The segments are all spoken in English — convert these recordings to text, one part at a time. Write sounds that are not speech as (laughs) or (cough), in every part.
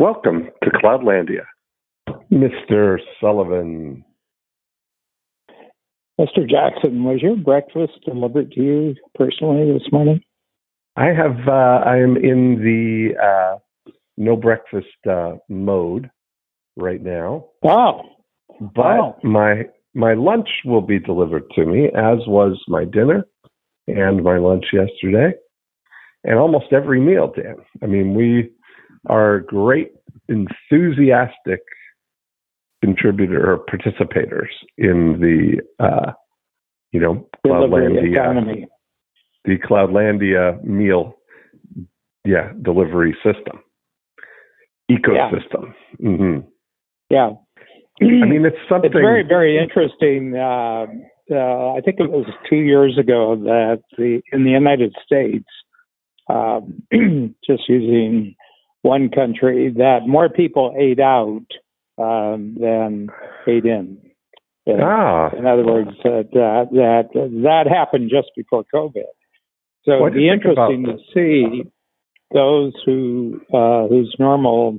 Welcome to Cloudlandia. Mr. Sullivan. Mr. Jackson, was your breakfast delivered to you personally this morning? I have, uh, I am in the uh, no breakfast uh, mode right now. Wow. But Wow. my my lunch will be delivered to me, as was my dinner and my lunch yesterday, and almost every meal, Dan. I mean, we are great, enthusiastic contributor or participators in the, uh, you know, Cloudlandia, economy. the Cloudlandia meal, yeah, delivery system, ecosystem. hmm Yeah. I mean, it's something. it's very, very interesting. Uh, uh, I think it was two years ago that the in the United States, um, (clears throat) just using one country, that more people ate out um, than ate in. Uh, ah, In other words, that that that, that happened just before COVID. So What it'd be you think about interesting to see those who uh, whose normal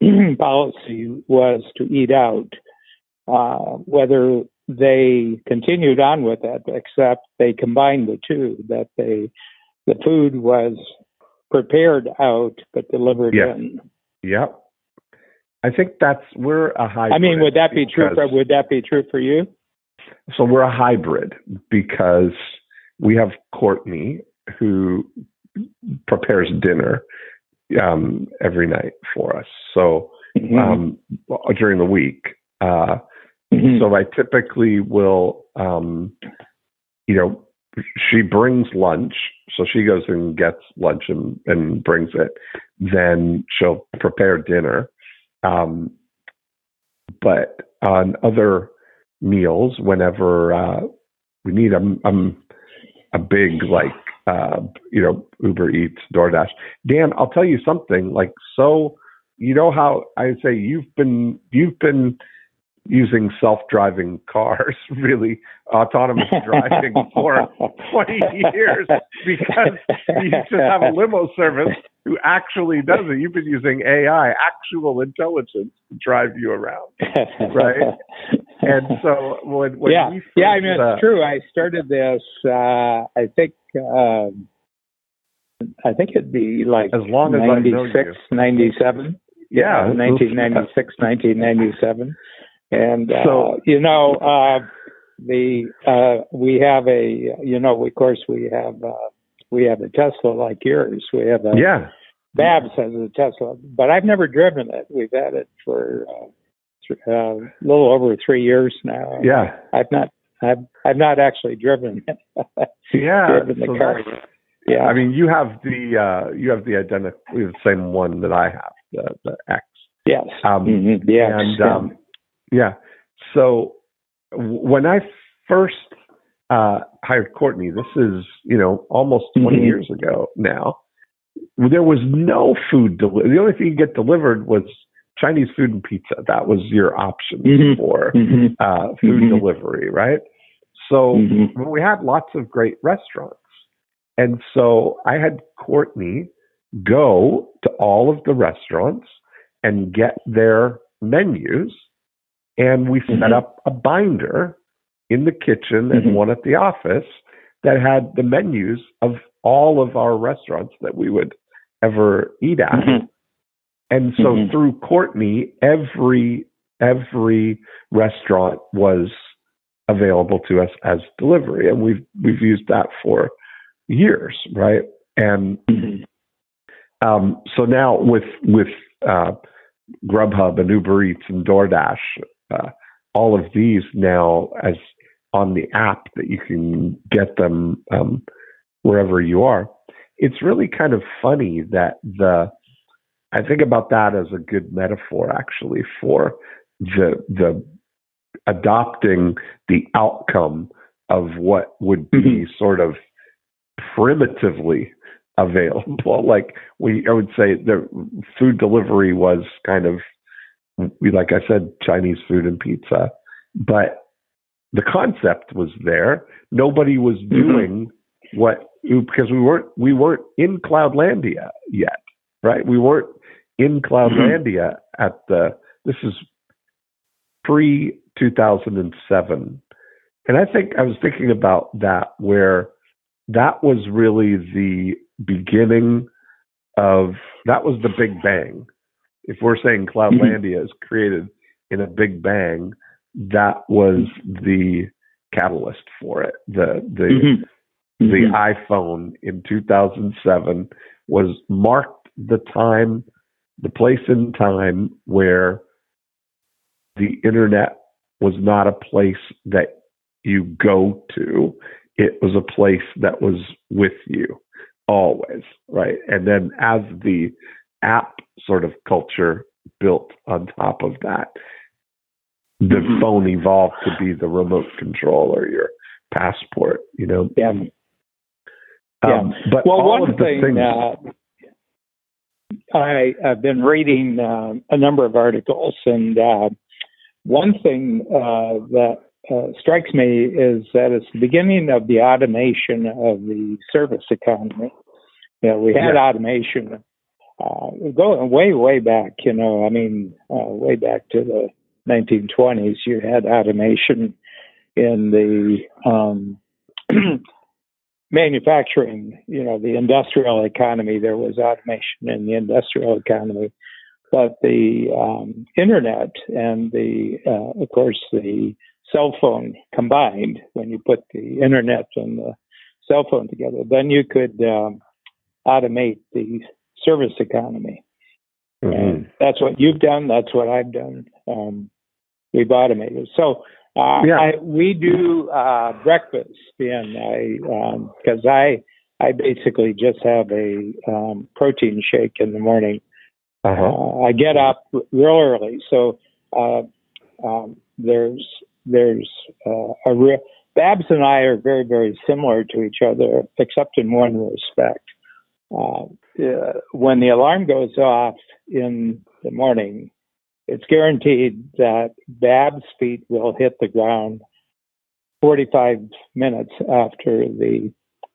(clears throat) policy was to eat out, uh, whether they continued on with it, except they combined the two. That they the food was prepared out but delivered Yeah. in. Yep. I think that's we're a hybrid. I mean, would that be true? For, would that be true for you? So we're a hybrid because we have Courtney who prepares dinner um, every night for us. So Mm-hmm. um, during the week, uh, Mhm. so I typically will, um, you know, she brings lunch, so she goes and gets lunch and, and brings it. Then she'll prepare dinner. Um, but on other meals, whenever uh, we need a, a, a big like, uh, you know, Uber Eats, DoorDash. Dan, I'll tell you something. Like, so you know how I say you've been you've been using self-driving cars, (laughs) really autonomous (laughs) driving for 20 years because you just have a limo service who actually does it. You've been using AI, actual intelligence, to drive you around. Right. And so when, when yeah, yeah. I mean, uh, it's true. I started this. Uh, I think. Um, I think it'd be like as long as I've 96, 97. Yeah, is- 1996, 1997. And, uh, So- you know, uh, the, uh, we have a, you know, of course we have, uh, we have a Tesla like yours. We have a, Yeah. Babs has a Tesla, but I've never driven it. We've had it for, uh, th- uh, a little over three years now. Yeah. I've not, I've, I've not actually driven it. (laughs) Yeah. (laughs) driven the so car. Yeah. I mean, you have the uh, you have the identical the same one that I have, the the X. yes. Um, Mhm. Yeah. And um, yeah, so when I first uh, hired Courtney, this is you know almost 20 Mhm. years ago now. There was no food. Deli- the only thing you get delivered was Chinese food and pizza. That was your option Mhm. for Mhm. uh, food Mhm. delivery, right? So Mhm. we had lots of great restaurants. And so I had Courtney go to all of the restaurants and get their menus. And we set Mhm. up a binder in the kitchen and Mhm. one at the office that had the menus of all of our restaurants that we would ever eat at. Mhm. And so Mhm. through Courtney, every every restaurant was available to us as delivery, and we've we've used that for years, right? And Mhm. um, so now with with uh, Grubhub and Uber Eats and DoorDash, uh, all of these now as on the app that you can get them um, wherever you are. It's really kind of funny that the I think about that as a good metaphor actually for the the adopting the outcome of what would be sort of primitively available. (laughs) Like we, I would say the food delivery was kind of, we like I said, Chinese food and pizza, but the concept was there. Nobody was mm-hmm. doing what because we weren't we weren't in Cloudlandia yet, right? We weren't in mm-hmm. Cloudlandia at the this is pre 2007 and i think i was thinking about that where that was really the beginning of that was the big bang if we're saying cloudlandia is created in a big bang that was the catalyst for it the the Mhm. the Mhm. iPhone in 2007 was marked the time, the place in time where the internet was not a place that you go to. It was a place that was with you always, right? And then as the app sort of culture built on top of that, the Mhm. phone evolved to be the remote control or your passport, you know. Yeah. Um, but Well, all one of the thing things, uh, I have been reading uh, a number of articles, and uh, one thing uh, that uh, strikes me is that it's the beginning of the automation of the service economy. You know, we had Yeah. automation uh, going way, way back. You know, I mean, uh, way back to the 1920s. You had automation in the um, (clears throat) manufacturing, you know, the industrial economy, there was automation in the industrial economy. But the um, internet and the, uh, of course, the cell phone combined, when you put the internet and the cell phone together, then you could um, automate the service economy. Mhm. And that's what you've done. That's what I've done. Um, we've automated. So uh, Yeah. I, we do uh, breakfast, and I because I I basically just have a um, protein shake in the morning. uh-huh. Uh, I get up real early, so uh, um, there's there's uh, a real. Babs and I are very very similar to each other, except in one respect. Uh, uh, when the alarm goes off in the morning, it's guaranteed that Bab's feet will hit the ground 45 minutes after the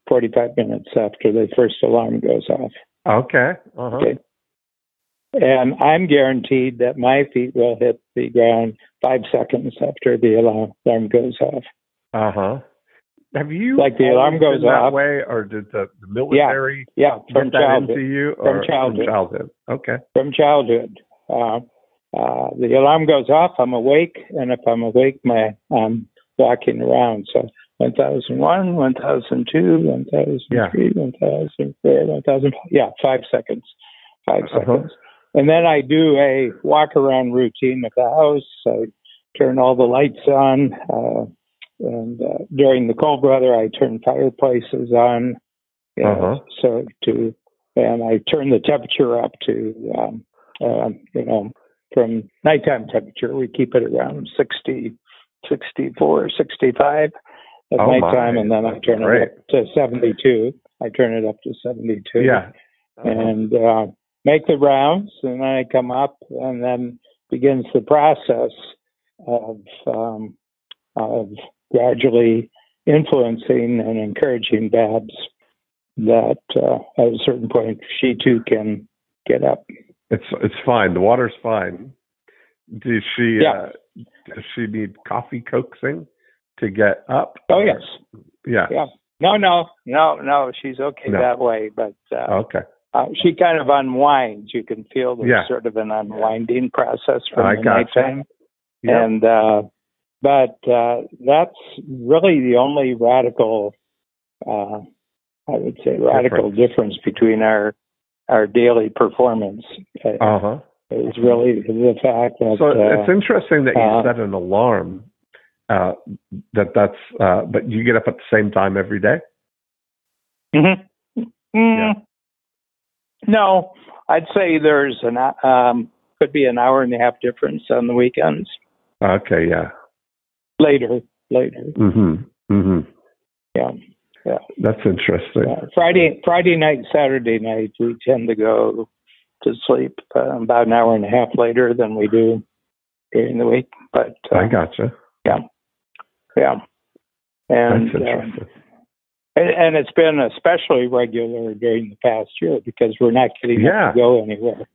45 minutes after the first alarm goes off. Okay. Uh-huh. Okay. And I'm guaranteed that my feet will hit the ground five seconds after the alarm, goes off. Uh-huh. Have you Like the alarm goes that off. way, or did the, the military Yeah, from get that childhood. you? From childhood. From childhood. Okay. From childhood. Uh, uh, the alarm goes off, I'm awake, and if I'm awake, my I'm walking around. So 1001, 1002, 1003, 1004, 1000. Yeah, five seconds. 5 Uh-huh. seconds. And then I do a walk around routine of the house. I turn all the lights on. Uh, and uh, during the cold weather, I turn fireplaces on. know, Uh-huh. So to, and I turn the temperature up to, um, uh, you know, from nighttime temperature, we keep it around 60, 64, 65 at Oh, my. nighttime, and then I turn great. it up to 72. I turn it up to 72 Yeah. Uh-huh. and uh, make the rounds, and then I come up, and then begins the process of um, of gradually influencing and encouraging Babs that uh, at a certain point she too can get up. It's it's fine. The water's fine. Does she Yeah. uh, does she need coffee coaxing to get up? Oh yes, Yeah. yeah. No, no, no, no. She's okay No. that way, but uh, Okay. uh, she kind of unwinds. You can feel there's Yeah. sort of an unwinding process from I the gotcha. nighttime. Yeah. And uh, but uh, that's really the only radical, uh, I would say, radical difference between our our daily performance. Uh, Uh huh. is really the fact that So uh, it's interesting that you uh, set an alarm. Uh, that that's uh, but you get up at the same time every day. mhm. Yeah. Mm, No, I'd say there's an um, could be an hour and a half difference on the weekends. Okay. Yeah. Later, later, Mm-hmm. Mm-hmm. yeah. Yeah. That's interesting. Uh, Friday, Friday night, Saturday night, we tend to go to sleep uh, about an hour and a half later than we do during the week. But uh, I gotcha. yeah, That's and, uh, interesting. and and it's been especially regular during the past year because we're not getting Yeah. to go anywhere.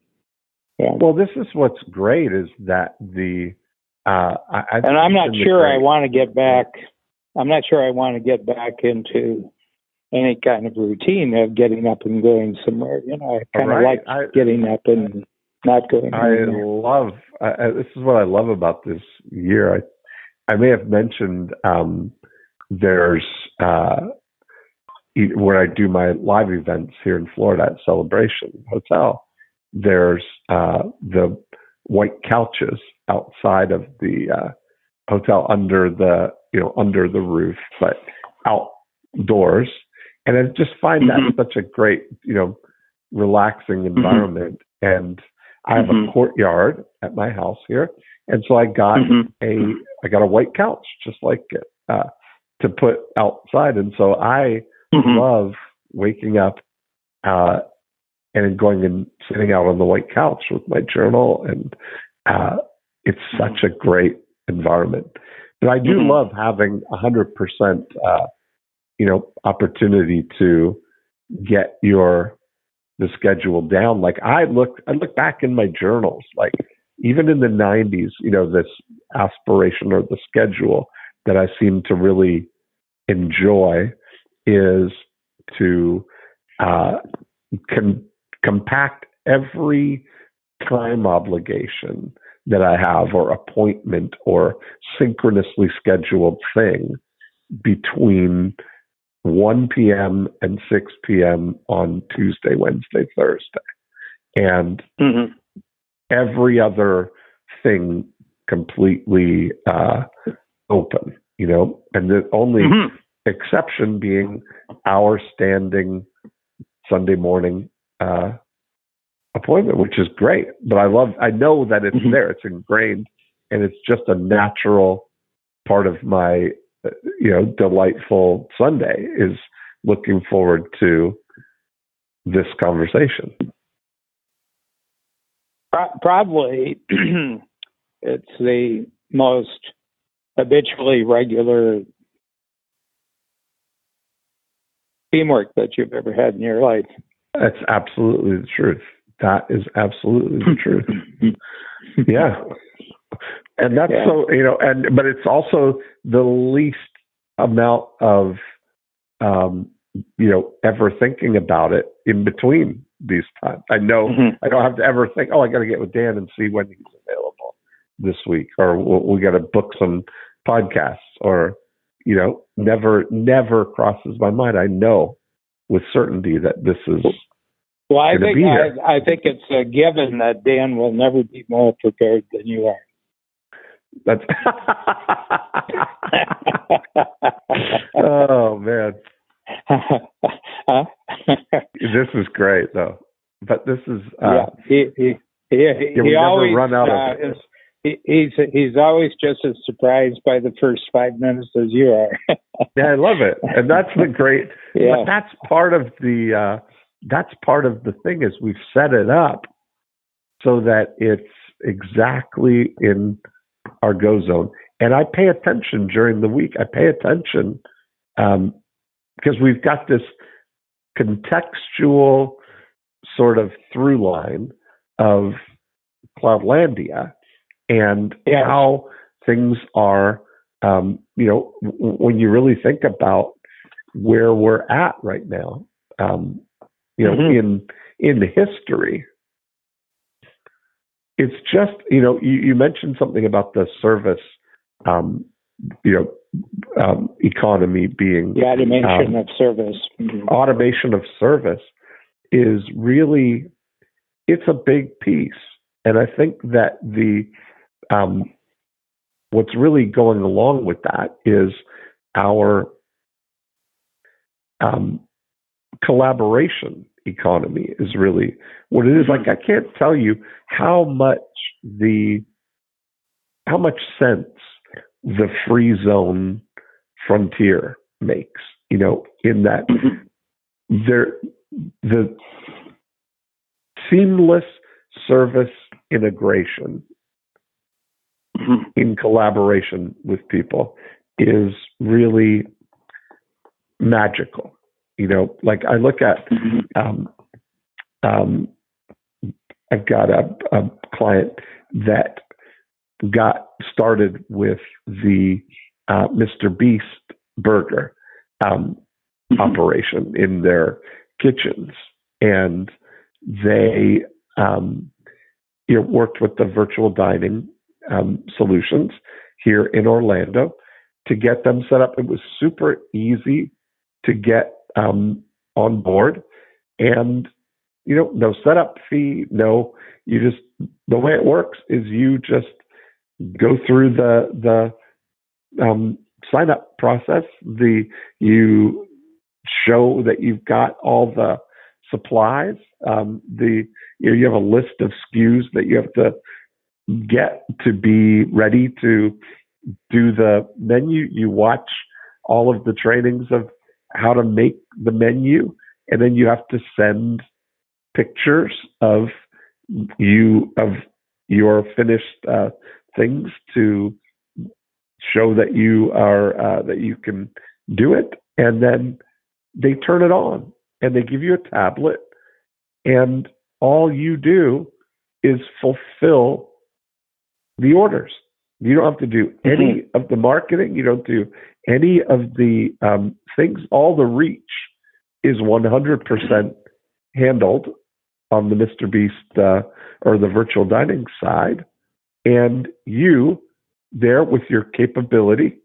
Yeah. Well, this is what's great is that the uh, I, And I'm not sure I want to get back. I'm not sure I want to get back into any kind of routine of getting up and going somewhere. You know, I kind of Right. like I- getting up and not going. I anywhere. love. I, this is what I love about this year. I I may have mentioned um, there's uh, when I do my live events here in Florida at Celebration Hotel. There's uh, the white couches outside of the uh, hotel under the you know under the roof, but outdoors. And I just find that such a great you know relaxing environment. And I have a Mhm. courtyard at my house here, and so I got Mhm. a I got a white couch just like it uh, to put outside, and so I Mhm. love waking up uh, and going and sitting out on the white couch with my journal, and uh, it's such a great environment. But I do Mhm. love having a hundred percent, uh, you know, opportunity to get your the schedule down. Like I look, I look back in my journals, like even in the '90s, you know, this aspiration or the schedule that I seem to really enjoy is to uh, com- compact every time obligation that I have or appointment or synchronously scheduled thing between 1 p.m. and 6 p.m. on Tuesday, Wednesday, Thursday. And Mhm. every other thing completely uh, open, you know, and the only Mhm. exception being our standing Sunday morning uh, appointment, which is great. But I love, I know that it's Mhm. there, it's ingrained, and it's just a natural part of my, you know, delightful Sunday is looking forward to this conversation. Probably (clears throat) it's the most habitually regular teamwork that you've ever had in your life. That's absolutely the truth. That is absolutely the truth. (laughs) yeah and that's Yeah. so you know and but it's also the least amount of um you know ever thinking about it in between these times i know Mhm. i don't have to ever think oh i got to get with dan and see when he's available this week or we, we got to book some podcasts or you know never never crosses my mind i know with certainty that this is Well, I think. I, I think it's a given that Dan will never be more prepared than you are. that's (laughs) oh man This is great though. But this is uh yeah, he he he, he, always run out of uh, it. is, he, he's he's always just as surprised by the first five minutes as you are. yeah, I love it. And that's the great (laughs) yeah, but that's part of the uh that's part of the thing is we've set it up so that it's exactly in our go zone. And I pay attention during the week. I pay attention um because we've got this contextual sort of through line of Cloudlandia and how things are, um, you know, w- when you really think about where we're at right now, um, you know, Mhm. in in history, it's just, you know, you, you mentioned something about the service, um, you know, um, economy being the automation um, of service. Mhm. automation of service is really it's a big piece and i think that the um, what's really going along with that is our um, collaboration economy is really what it is. Like i can't tell you how much the how much sense the free zone frontier makes you know in that there the seamless service integration Mhm. in collaboration with people is really magical you know like i look at Mhm. um, um, I've got a, a client that got started with the uh, Mr. Beast burger um, mm-hmm. operation in their kitchens, and they um, you know, worked with the virtual dining um, solutions here in Orlando to get them set up. It was super easy to get um, on board, and you know, no setup fee, no. You just the way it works is you just go through the the um, sign up process. The you show that you've got all the supplies. Um, the you, know, you have a list of SKUs that you have to get to be ready to do the menu. You watch all of the trainings of how to make the menu, and then you have to send pictures of you of your finished uh, things to show that you are uh, that you can do it, and then they turn it on and they give you a tablet, and all you do is fulfill the orders. You don't have to do any mm-hmm. of the marketing. You don't do any of the um, things. All the reach is 100% handled on the Mr. Beast uh, or the virtual dining side. And you, there with your capability,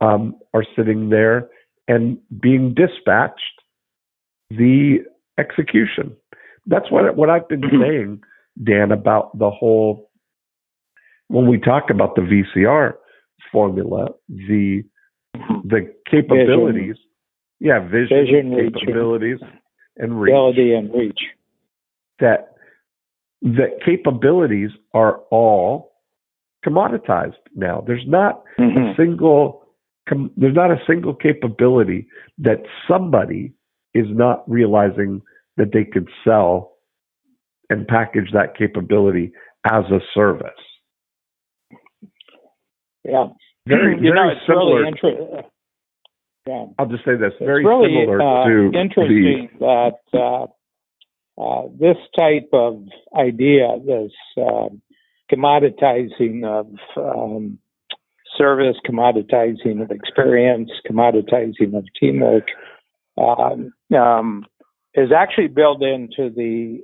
um, are sitting there and being dispatched the execution. That's what what I've been mm-hmm. saying, Dan, about the whole. When we talk about the VCR formula, the the capabilities, vision. yeah, vision, vision capabilities, reach. and reach, ability and reach. That the capabilities are all commoditized now. There's not mm-hmm. a single com- there's not a single capability that somebody is not realizing that they could sell and package that capability as a service. Yeah. Very, you very know, it's similar. Really inter- yeah. I'll just say this. Very really, similar uh, to interesting the, that uh, uh, this type of idea, this uh, commoditizing of um, service, commoditizing of experience, commoditizing of teamwork, um, um, is actually built into the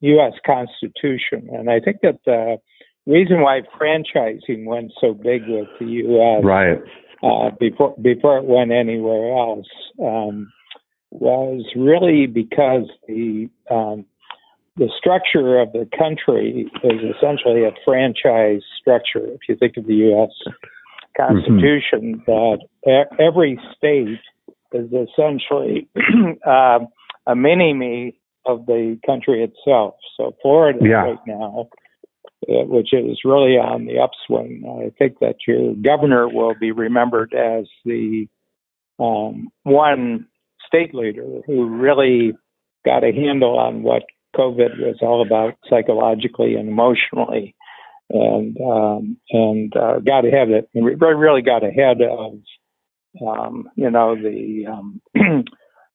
U.S. Um, Constitution. And I think that the reason why franchising went so big with the U.S. Right. Uh, before before it went anywhere else um, was really because the um, the structure of the country is essentially a franchise structure. If you think of the U.S. Constitution, mm-hmm. that every state is essentially (clears throat) uh, a mini me of the country itself. So Florida yeah. right now, which is really on the upswing, I think that your governor will be remembered as the um, one state leader who really got a handle on what COVID was all about psychologically and emotionally, and um, and uh, got ahead of it. And really got ahead of um, you know the um, (clears throat)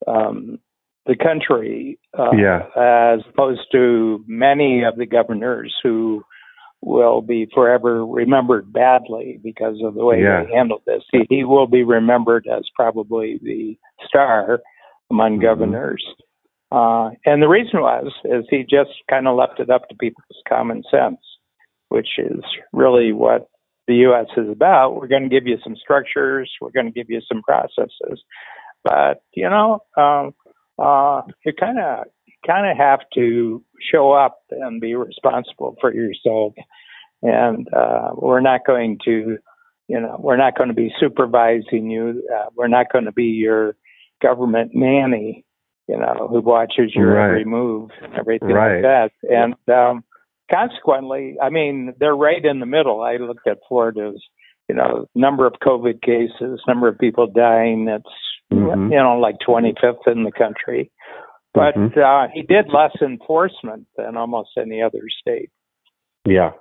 um, the country, uh, yeah. as opposed to many of the governors who will be forever remembered badly because of the way yeah. they handled this. He, he, will be remembered as probably the star among mm-hmm. governors. Uh, and the reason was is he just kind of left it up to people's common sense, which is really what the U.S. is about. We're going to give you some structures, we're going to give you some processes, but you know, um, uh, you kind of kind of have to show up and be responsible for yourself. And uh, we're not going to, you know, we're not going to be supervising you. Uh, we're not going to be your government nanny, you know, who watches your right. every move and everything right. like that. And um, consequently, I mean, they're right in the middle. I looked at Florida's, you know, number of COVID cases, number of people dying. That's mm-hmm. you know like 25th in the country. But mm-hmm. uh, he did less enforcement than almost any other state. Yeah.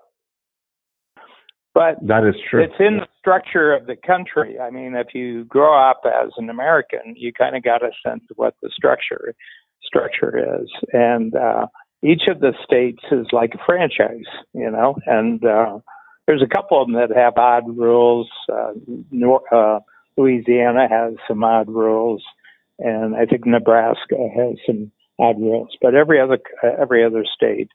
But that is true. It's in the structure of the country. I mean, if you grow up as an American, you kind of got a sense of what the structure structure is, and uh, each of the states is like a franchise, you know, and uh, there's a couple of them that have odd rules. Uh, Nor- uh, Louisiana has some odd rules, and I think Nebraska has some odd rules. But every other every other state,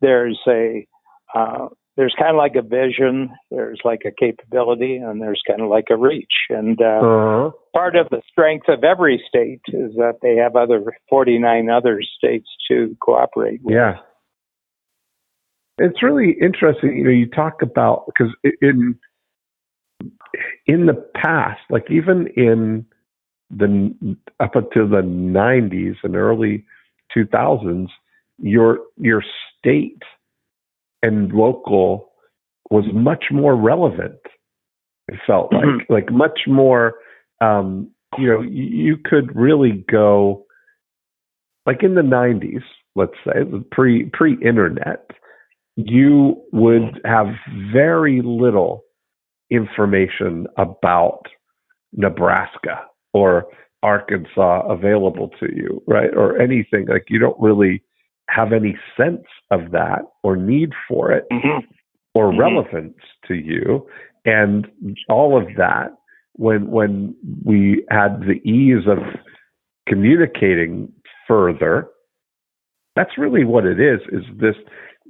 there's a uh, there's kind of like a vision, there's like a capability, and there's kind of like a reach. And uh, Uh-huh. part of the strength of every state is that they have other 49 other states to cooperate with. Yeah. It's really interesting. You know, you talk about because in in the past, like even in the up until the '90s and early 2000s, your your state and local was much more relevant. It felt like Mhm. like much more. Um, you know, you, you could really go like in the 90s, let's say, pre pre internet, you would have very little information about Nebraska or Arkansas available to you, right? Or anything like you don't really have any sense of that or need for it Mhm. or Mhm. relevance to you and all of that when when we had the ease of communicating further that's really what it is is this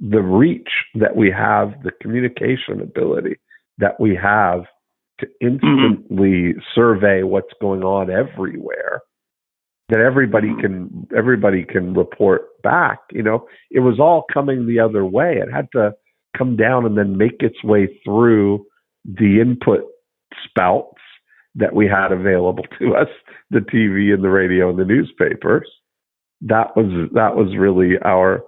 the reach that we have the communication ability that we have to instantly survey what's going on everywhere that everybody Mhm. can everybody can report back you know? It was all coming the other way. It had to come down and then make its way through the input spouts that we had available to us the TV and the radio and the newspapers. That was that was really our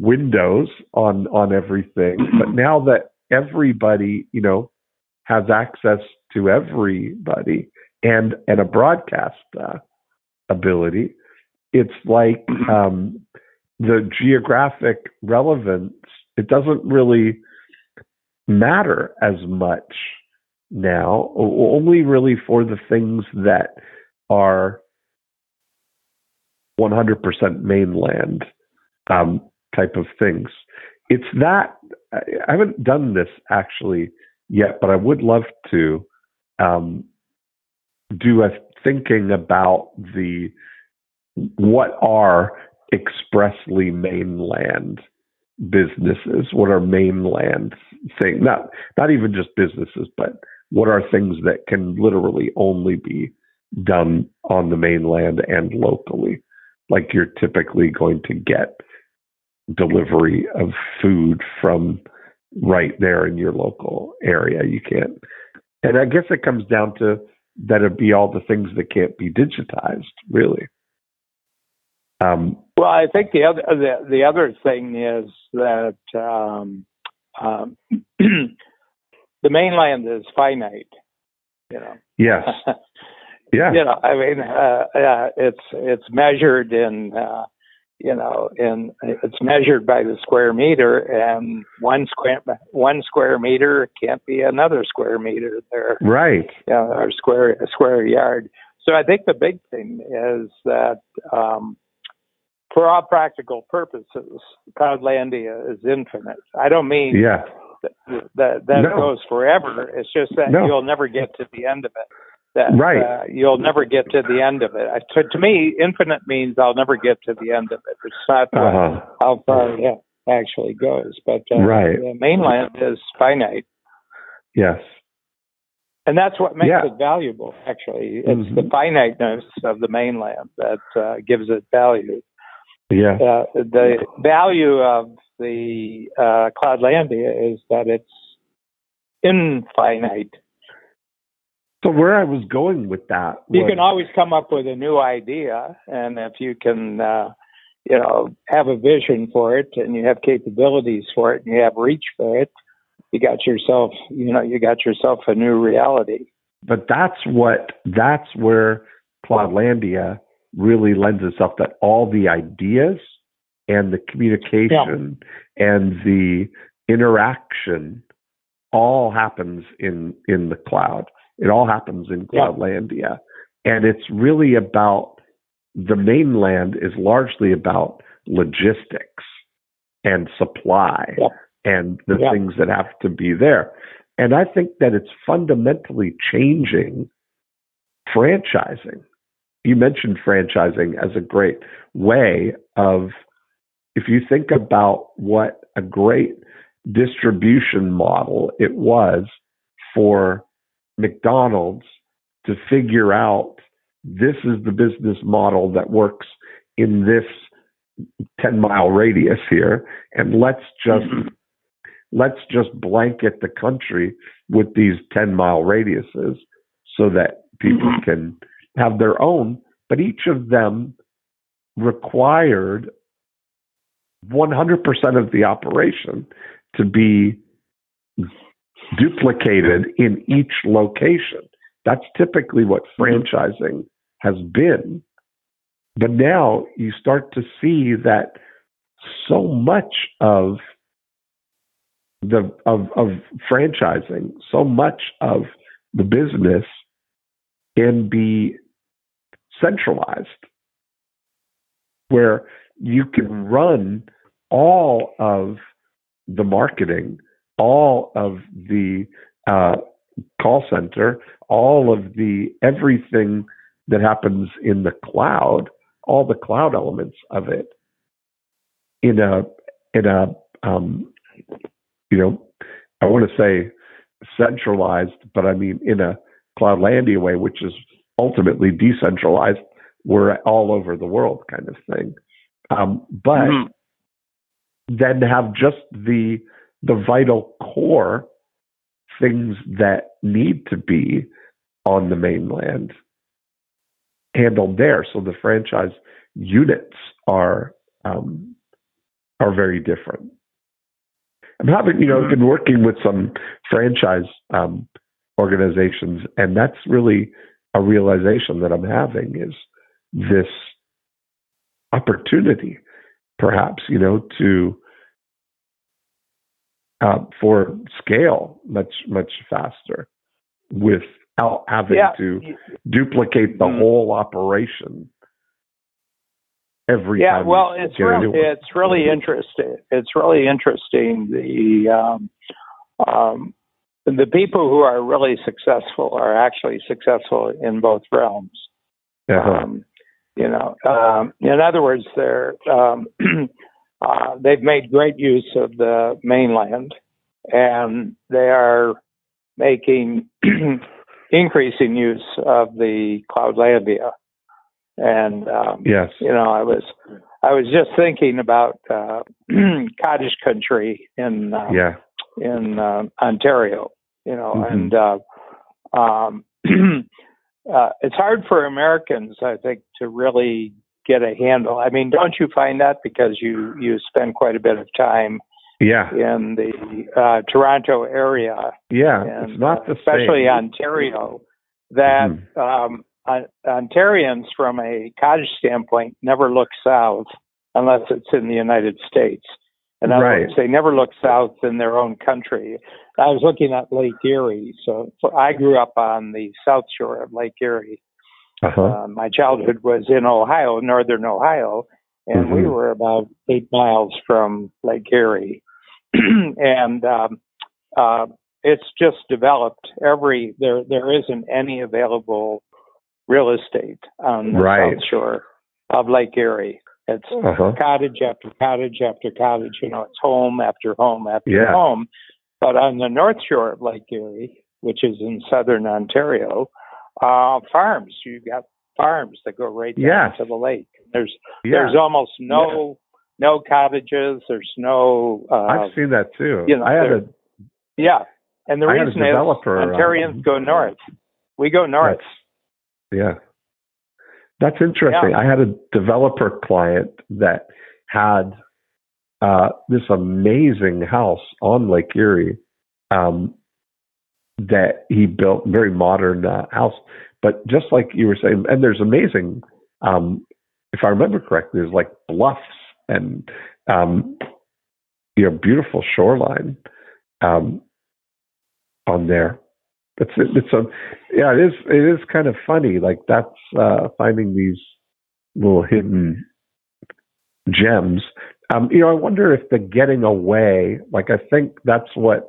windows on on everything. But now that everybody you know has access to everybody and and a broadcast uh, ability. It's like (clears throat) um the geographic relevance it doesn't really matter as much now only really for the things that are 100% mainland um, type of things. It's that I I haven't done this actually yet but I would love to um, do a thinking about the what are expressly mainland businesses? What are mainland things not not even just businesses but what are things that can literally only be done on the mainland and locally? Like you're typically going to get delivery of food from right there in your local area you can't and i guess it comes down to that it'd be all the things that can't be digitized really um, Well, I think the other the, the other thing is that um, um, (clears throat) the mainland is finite. You know. yes (laughs) yeah you know, I mean, uh, uh, it's it's measured in, uh, you know, and it's measured by the square meter, and one square one square meter can't be another square meter there, right you know, or square a square yard. So I think the big thing is that, um, for all practical purposes, Cloudlandia is infinite. I don't mean yeah that that, that No. goes forever. It's just that No. you'll never get to the end of it. That Right. uh, you'll never get to the end of it. I, to, to me, infinite means I'll never get to the end of it. It's not uh, uh-huh. how far it actually goes, but uh, Right. the mainland is finite, yes and that's what makes Yeah. it valuable. Actually, it's the Mhm. finiteness of the mainland that uh, gives it value. yeah uh, the value of the uh, Cloudlandia is that it's infinite. So where i was going with that You can always come up with a new idea, and if you can, uh, you know, have a vision for it, and you have capabilities for it, and you have reach for it, you got yourself, you know, you got yourself a new reality. but that's what that's where Cloudlandia really lends itself that all the ideas and the communication and the interaction all happens in in the cloud. It all happens in Yeah. Cloudlandia. And it's really about the mainland is largely about logistics and supply Yeah. and the Yeah. things that have to be there. And I think that it's fundamentally changing franchising. You mentioned franchising as a great way of, if you think about what a great distribution model it was for McDonald's to figure out this is the business model that works in this 10 mile radius here and let's just Mhm. let's just blanket the country with these 10 mile radiuses so that people Mhm. can have their own but each of them required 100% of the operation to be duplicated in each location. That's typically what mm-hmm. franchising has been. But now you start to see that so much of the of of franchising, so much of the business can be centralized, where you can run all of the marketing, all of the uh, call center, all of the everything that happens in the cloud, all the cloud elements of it, in a in a um, you know, I want to say centralized, but I mean in a cloud Cloudlandia way, which is ultimately decentralized. We're all over the world kind of thing. Um, but Mhm. then have just the the vital core things that need to be on the mainland handled there. So the franchise units are um, are very different. I'm having, you know, Mhm. been working with some franchise um, organizations, and that's really a realization that I'm having is this opportunity, perhaps, you know, to uh, for scale much much faster without having Yeah. to duplicate the Mhm. whole operation every yeah well it's really it's really interesting it's really interesting the um, um, the people who are really successful are actually successful in both realms Uh-huh. um, you know um, in other words they're um, (clears throat) uh, they've made great use of the mainland and they are making (clears throat) increasing use of the cloudlandia and um, yes. you know, I was I was just thinking about uh, (clears throat) cottage country in uh, Yeah. in uh, Ontario. You know, Mhm. and uh, um, (clears throat) uh, it's hard for Americans, I think, to really get a handle. I mean, don't you find that because you you spend quite a bit of time Yeah. in the uh, Toronto area, Yeah. and it's not uh, especially same. Ontario, that Mhm. um, On- Ontarians, from a cottage standpoint, never look south unless it's in the United States. And Right. words, they never look south in their own country. I was looking at Lake Erie, so, so I grew up on the south shore of Lake Erie. Uh-huh. Uh, my childhood was in Ohio, northern Ohio, and we Mhm. were about eight miles from Lake Erie. (clears throat) and um, uh, it's just developed. Every there there isn't any available real estate on the Right. south shore of Lake Erie. It's Uh-huh. cottage after cottage after cottage. You know, it's home after home after Yeah. home. But on the north shore of Lake Erie, which is in southern Ontario, uh, farms. You've got farms that go right down Yes. to the lake. There's Yeah. there's almost no no cottages. There's no. Uh, I've seen that too. you know, I had a yeah, and the I reason is Ontarians um, go north. We go north. That's, yeah. That's interesting. Yeah. I had a developer client that had uh, this amazing house on Lake Erie um, that he built, very modern uh, house. But just like you were saying, and there's amazing, um, if I remember correctly, there's like bluffs and um, you know beautiful shoreline um, on there. It's it's a yeah it is it is kind of funny like that's uh, finding these little hidden gems. Um, you know, I wonder if the getting away, like I think that's what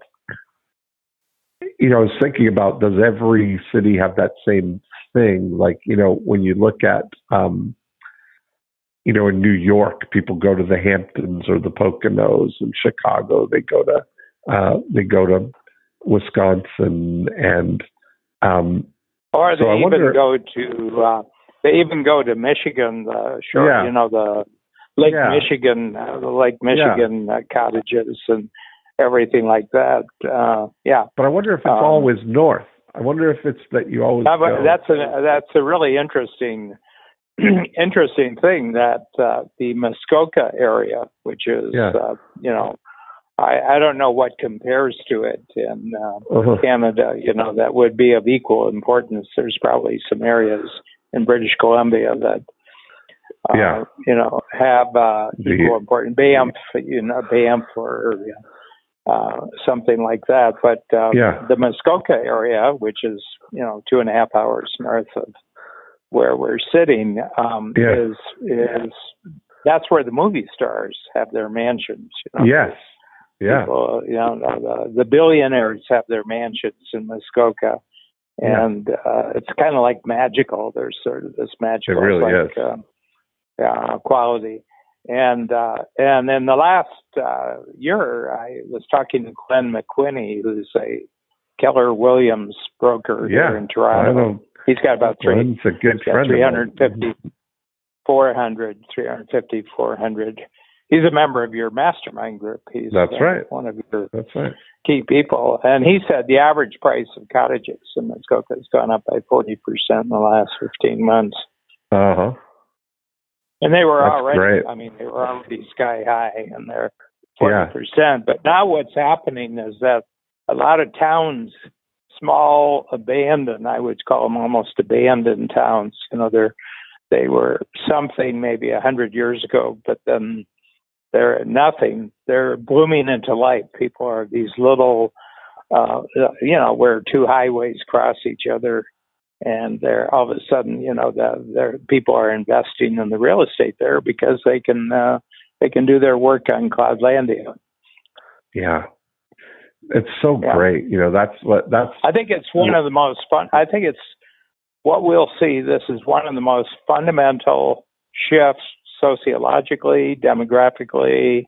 you know, I was thinking about does every city have that same thing? Like, you know, when you look at um you know, in New York, people go to the Hamptons or the Poconos. In Chicago, they go to uh, they go to Wisconsin and um, or they so even wonder, go to uh, they even go to Michigan. The shore, Yeah. you know, the Lake Yeah. Michigan, uh, the Lake Michigan uh, cottages and everything like that. Uh, yeah, but I wonder if it's Um, always north. I wonder if it's that you always Uh, that's a that's a really interesting (clears throat) interesting thing that uh, the Muskoka area, which is Yeah. uh, you know, I I don't know what compares to it in uh, Uh-huh. Canada. You know, that would be of equal importance. There's probably some areas in British Columbia that. Uh, Yeah. you know, have uh, equal importance. Banff, you know, Banff or uh, something like that. But uh, Yeah. the Muskoka area, which is you know two and a half hours north of where we're sitting, um, Yeah. is is that's where the movie stars have their mansions. You know? yes, yeah, People, you know, the, the billionaires have their mansions in Muskoka. Yeah. And uh, it's kind of like magical. There's sort of this magical, really like, is. Uh, uh, quality. And uh, and in the last uh, year, I was talking to Glenn McQuinney, who's a Keller Williams broker yeah. here in I Toronto. know. He's got about three, Glenn's a good friend. 350, 400, 350, 400. He's a member of your mastermind group. He's That's uh, right. one of your That's right. key people. And he said the average price of cottages in Muskoka has gone up by 40% in the last 15 months. Uh huh. And they were That's already, great. I mean, they were already sky high and they're 40%. But now what's happening is that a lot of towns, small, abandoned, I would call them almost abandoned towns, you know, they're, they were something maybe a hundred years ago, but then they're nothing. They're blooming into life. People are these little, uh, you know, where two highways cross each other, and they're all of a sudden, you know, the their people are investing in the real estate there because they can uh, they can do their work on Cloudlandia. Yeah. It's so Yeah. great. You know, that's what that's I think it's one of the most fun. I think it's what we'll see. This is one of the most fundamental shifts sociologically, demographically,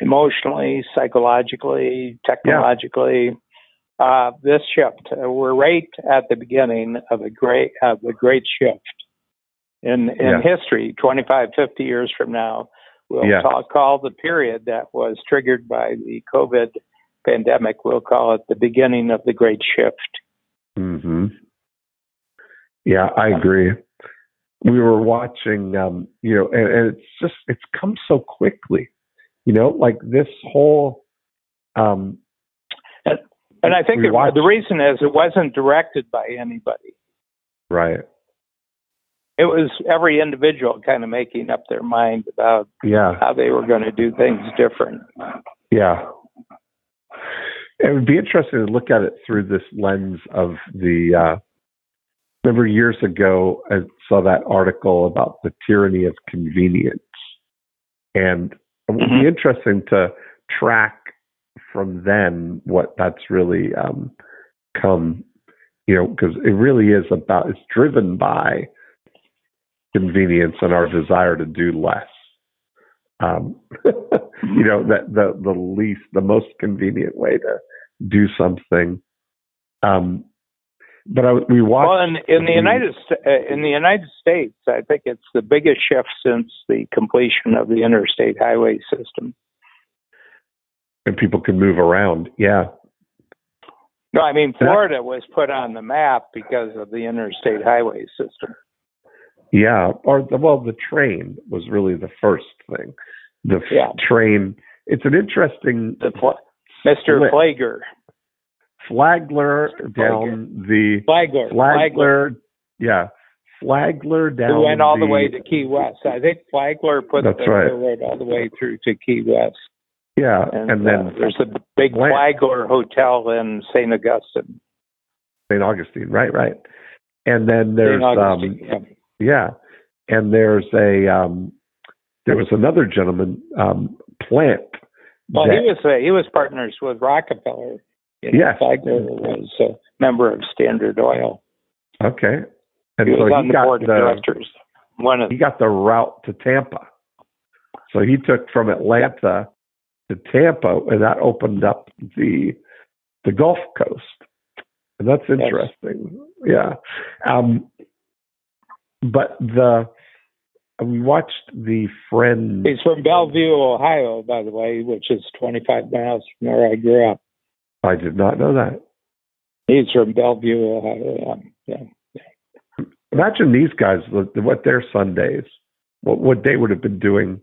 emotionally, psychologically, technologically. Uh, this shift, uh, we're right at the beginning of a great of a great shift in in Yeah. history. 25, 50 years from now, we'll Yeah. talk, call the period that was triggered by the COVID pandemic. We'll call it the beginning of the great shift. hmm Yeah, I agree. We were watching, um, you know, and, and it's just it's come so quickly. You know, like this whole. Um, And I think it, the reason is it wasn't directed by anybody. right. It was every individual kind of making up their mind about Yeah. how they were going to do things different. Yeah. It would be interesting to look at it through this lens of the. Uh, remember years ago, I saw that article about the tyranny of convenience, and it would be interesting to track from then what that's really um, come. You know, because it really is about it's driven by convenience and our desire to do less. Um, (laughs) you know that the the least the most convenient way to do something um but I, we watched Well, in, in the the- United uh, in the United States, I think it's the biggest shift since the completion of the interstate highway system. And people can move around yeah No, I mean That- Florida was put on the map because of the interstate highway system. yeah or the, well the train was really the first thing the f- Yeah. train it's an interesting The fl- Mr. Split. Flagler, flagler down the Flagler, Flagler, flagler yeah flagler down who went all the, the way to Key West. I think Flagler put That's the right. railroad all the way through to Key West. Yeah And, and, uh, then there's a big Flagler Hotel in St. Augustine. st augustine right right and then there's um yeah. Yeah, and there's a um, there was another gentleman, um, Plant. Well, that- he was uh, he was partners with Rockefeller. You know, Yes. Flagler was a member of Standard Oil. okay, and He so was on he the got board of the directors. One of he got the route to Tampa. So he took from Atlanta to Tampa, and that opened up the the Gulf Coast, and that's interesting. Yeah, um, but the we watched the Friends. he's from Bellevue, Ohio, by the way, which is 25 miles from where I grew up. I did not know that. He's from Bellevue, Ohio. Yeah. yeah. Imagine these guys, what what their Sundays, what what they would have been doing,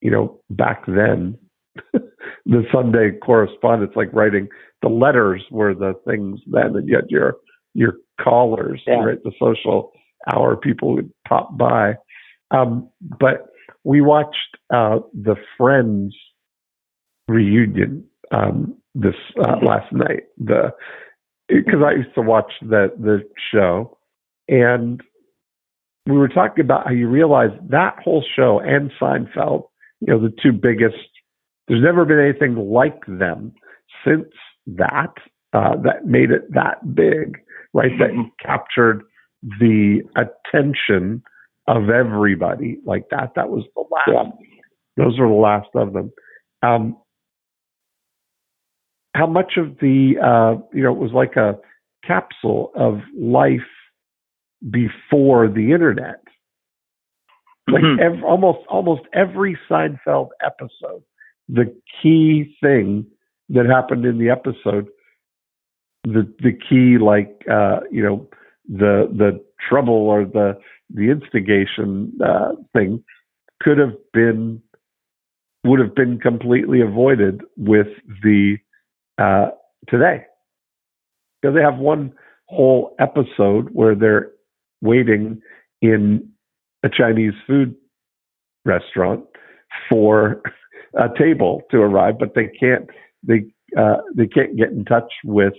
you know, back then. (laughs) the Sunday correspondence, like writing the letters, were the things then, and yet your your callers, Yeah. right? The social hour people would pop by. Um, but we watched uh, the Friends reunion um, this uh, last night. The because I used to watch the the show, and we were talking about how you realize that whole show and Seinfeld, you know, the two biggest. There's never been anything like them since that uh, that made it that big, right? That captured the attention of everybody like that. That was the last. Yeah. Those were the last of them. Um, how much of the uh, you know it was like a capsule of life before the internet. Like Mhm. ev- almost almost every Seinfeld episode, the key thing that happened in the episode, the the key like uh, you know the the trouble or the the instigation uh, thing could have been would have been completely avoided with the uh, today. Because they have one whole episode where they're waiting in a Chinese food restaurant for a table to arrive, but they can't they uh, they can't get in touch with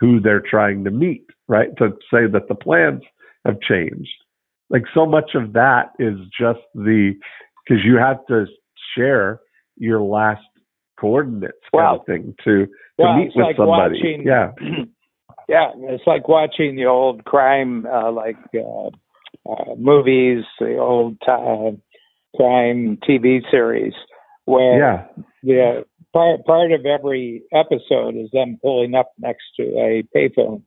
who they're trying to meet, right? To say that the plans have changed. Like so much of that is just the because you have to share your last coordinates kind of thing to to well, meet with like somebody. watching- yeah, (clears throat) yeah, it's like watching the old crime, uh, like uh, uh, movies, the old uh, crime TV series, where yeah, the part part of every episode is them pulling up next to a payphone,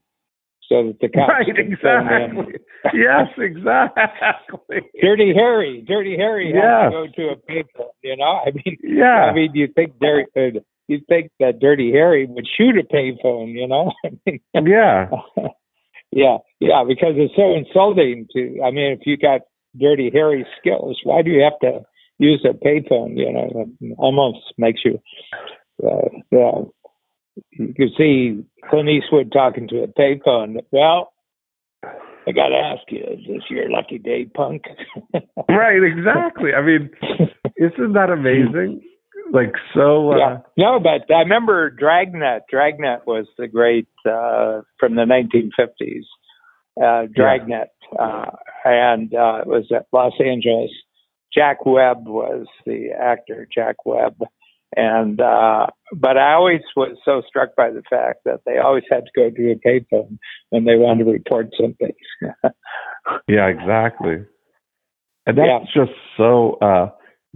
so that the cops right, can phone in. exactly. (laughs) yes, exactly. Dirty Harry, Dirty Harry Yes. has to go to a payphone. You know, I mean, Yeah, I mean, you think Dirty, uh, you think that Dirty Harry would shoot a payphone? You know, (laughs) I mean, yeah, (laughs) yeah, yeah, because it's so insulting to. I mean, if you got Dirty Harry skills, why do you have to use a payphone? You know, it almost makes you. Uh, yeah, you can see Clint Eastwood talking to a payphone. Well, I got to ask you, is this your lucky day, punk? (laughs) right, exactly. I mean, isn't that amazing? Like so. Uh, yeah. No, but I remember Dragnet. Dragnet was the great uh, from the 1950s. Uh, Dragnet, uh, and uh, it was at Los Angeles. Jack Webb was the actor. Jack Webb, and uh, but I always was so struck by the fact that they always had to go to a payphone when they wanted to report something. (laughs) Yeah, exactly. And that's just so uh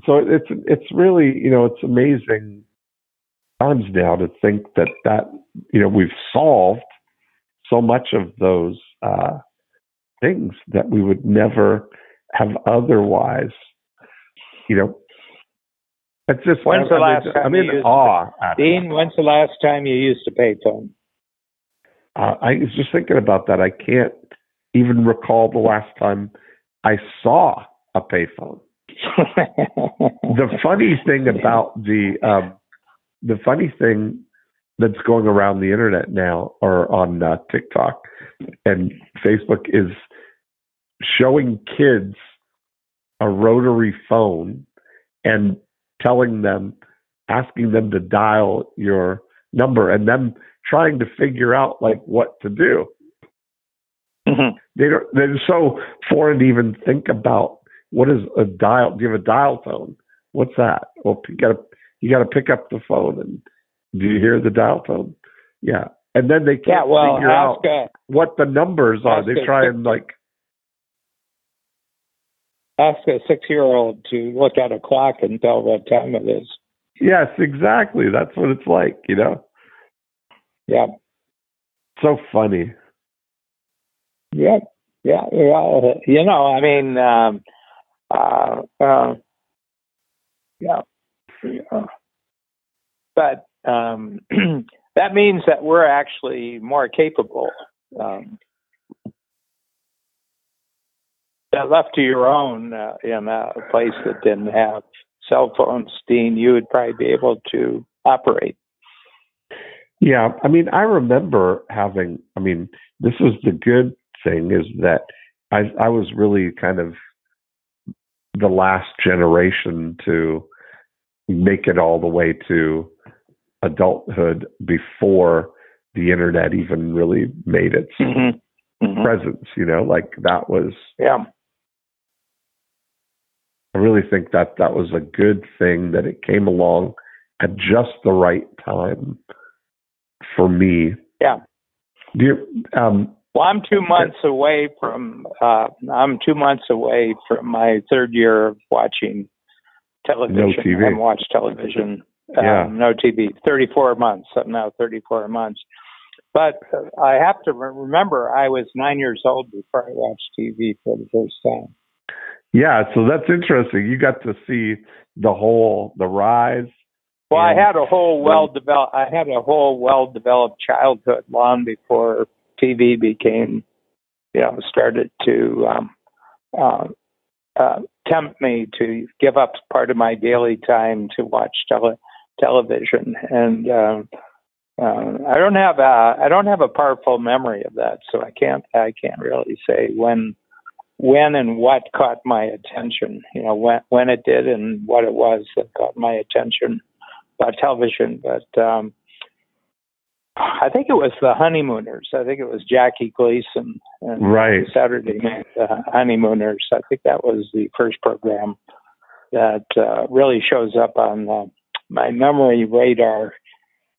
so it's it's really, you know, it's amazing times now to think that that you know, we've solved so much of those uh things that we would never have otherwise, you know. It's just When's the last I'm, time I'm in awe. Dean, when's the last time you used a payphone? Uh, I was just thinking about that. I can't even recall the last time I saw a payphone. (laughs) the funny thing about the um, the funny thing that's going around the internet now or on uh, TikTok and Facebook is showing kids a rotary phone and telling them asking them to dial your number and them trying to figure out like what to do Mhm. they don't they're so foreign to even think about what is a dial? Do you have a dial tone? What's that? Well, you got to you got to pick up the phone and do you hear the dial tone? Yeah, and then they can't yeah, well, figure out a, what the numbers are. They try six- and like, ask a six-year-old to look at a clock and tell what time it is. yes, exactly. That's what it's like. You know, Yeah, so funny. yeah, yeah. Well, you know, I mean, um, uh, uh, yeah, yeah. But um, (clears throat) that means that we're actually more capable. Um, left to your own uh, in a place that didn't have cell phones, Dean, you would probably be able to operate. Yeah, I mean, I remember having. I mean, this was the good thing is that I I was really kind of the last generation to make it all the way to adulthood before the internet even really made its Mm-hmm. Mm-hmm. presence. You know, like that was. Yeah. I really think that that was a good thing that it came along at just the right time for me. Yeah. Do you, um, Well, I'm two months away from. Uh, I'm two months away from my third year of watching television. No TV. I haven't watched television. Yeah. Um, no TV. Thirty-four months. I'm now thirty-four months. But I have to re- remember, I was nine years old before I watched TV for the first time. Yeah, so that's interesting. You got to see the whole the rise. Well, I had a whole well developed. I had a whole well developed childhood long before TV became, you know, started to um, uh, uh, tempt me to give up part of my daily time to watch tele- television. And um, uh, I don't have a I don't have a powerful memory of that, so I can't I can't really say when when and what caught my attention. You know, when when it did and what it was that caught my attention about television, but um, I think it was the Honeymooners. I think it was Jackie Gleason and Right. Saturday Night uh, Honeymooners. I think that was the first program that uh, really shows up on uh, my memory radar.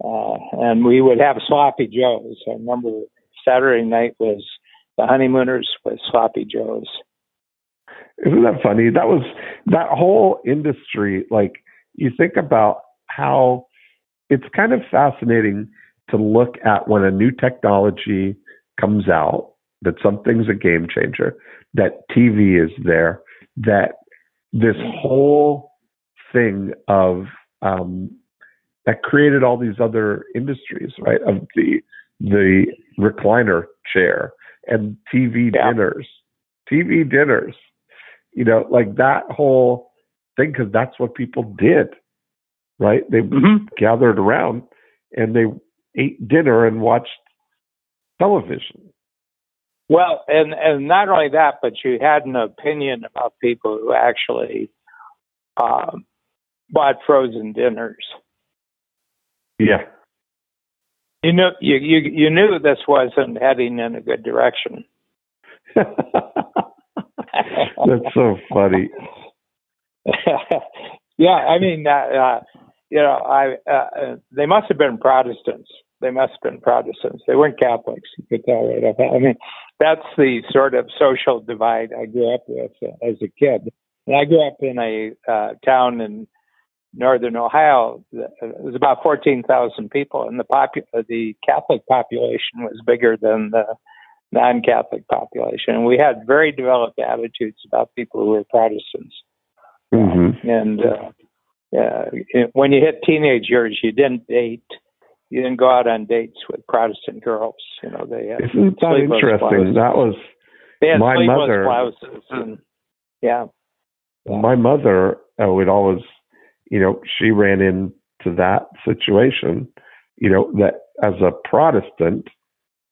Uh, and we would have sloppy joes. I remember Saturday night was the Honeymooners with sloppy joes. Isn't that funny? That was that whole industry. Like you think about how it's kind of fascinating to look at when a new technology comes out that something's a game changer, that TV is there, that this whole thing of um, that created all these other industries, right? Of the the recliner chair and TV Yeah. dinners, TV dinners, you know, like that whole thing, because that's what people did, right? They Mm-hmm. gathered around and they ate dinner and watched television. Well, and and not only that, but you had an opinion about people who actually um, bought frozen dinners. Yeah. You know, you you you knew this wasn't heading in a good direction. (laughs) That's so funny. (laughs) yeah, I mean, uh, uh, you know, I uh, uh, they must have been Protestants. They must have been Protestants. They weren't Catholics. You could tell right off. I mean, that's the sort of social divide I grew up with uh, as a kid. And I grew up in a uh, town in northern Ohio. It was about fourteen thousand people, and the popu- the Catholic population was bigger than the non-Catholic population. And we had very developed attitudes about people who were Protestants. hmm And uh, uh, when you hit teenage years, you didn't date. You didn't go out on dates with Protestant girls. You know, they had Isn't that interesting? blouses. That was They had my mother- blouses, and yeah, Yeah. my mother would always, you know, she ran into that situation, you know, that as a Protestant,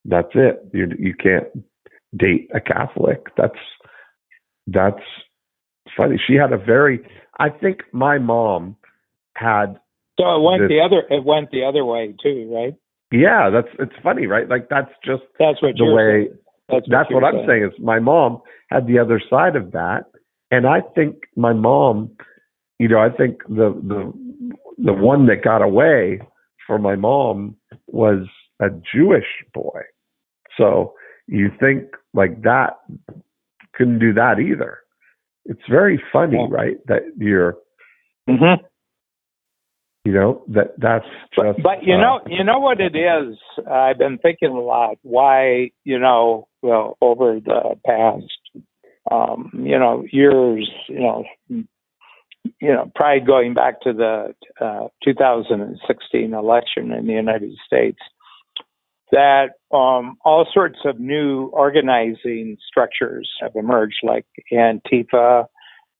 that's it. You you can't date a Catholic. That's that's funny. She had a very. I think my mom had. so it went This- the other. It went the other way too, right? Yeah, that's it's funny, right? Like that's just That's what the way. saying. That's what, That's what I'm saying. Is my mom had the other side of that, And I think my mom, you know, I think the the the one that got away for my mom was a Jewish boy. So you think like that couldn't do that either. It's very funny, yeah. right? That you're, mm-hmm. you know, that that's just. But, you uh, know, you know what it is. I've been thinking a lot. Why, you know, well, over the past, um, you know, years, you know, you know, probably going back to the uh, 2016 election in the United States, that um, all sorts of new organizing structures have emerged, like Antifa,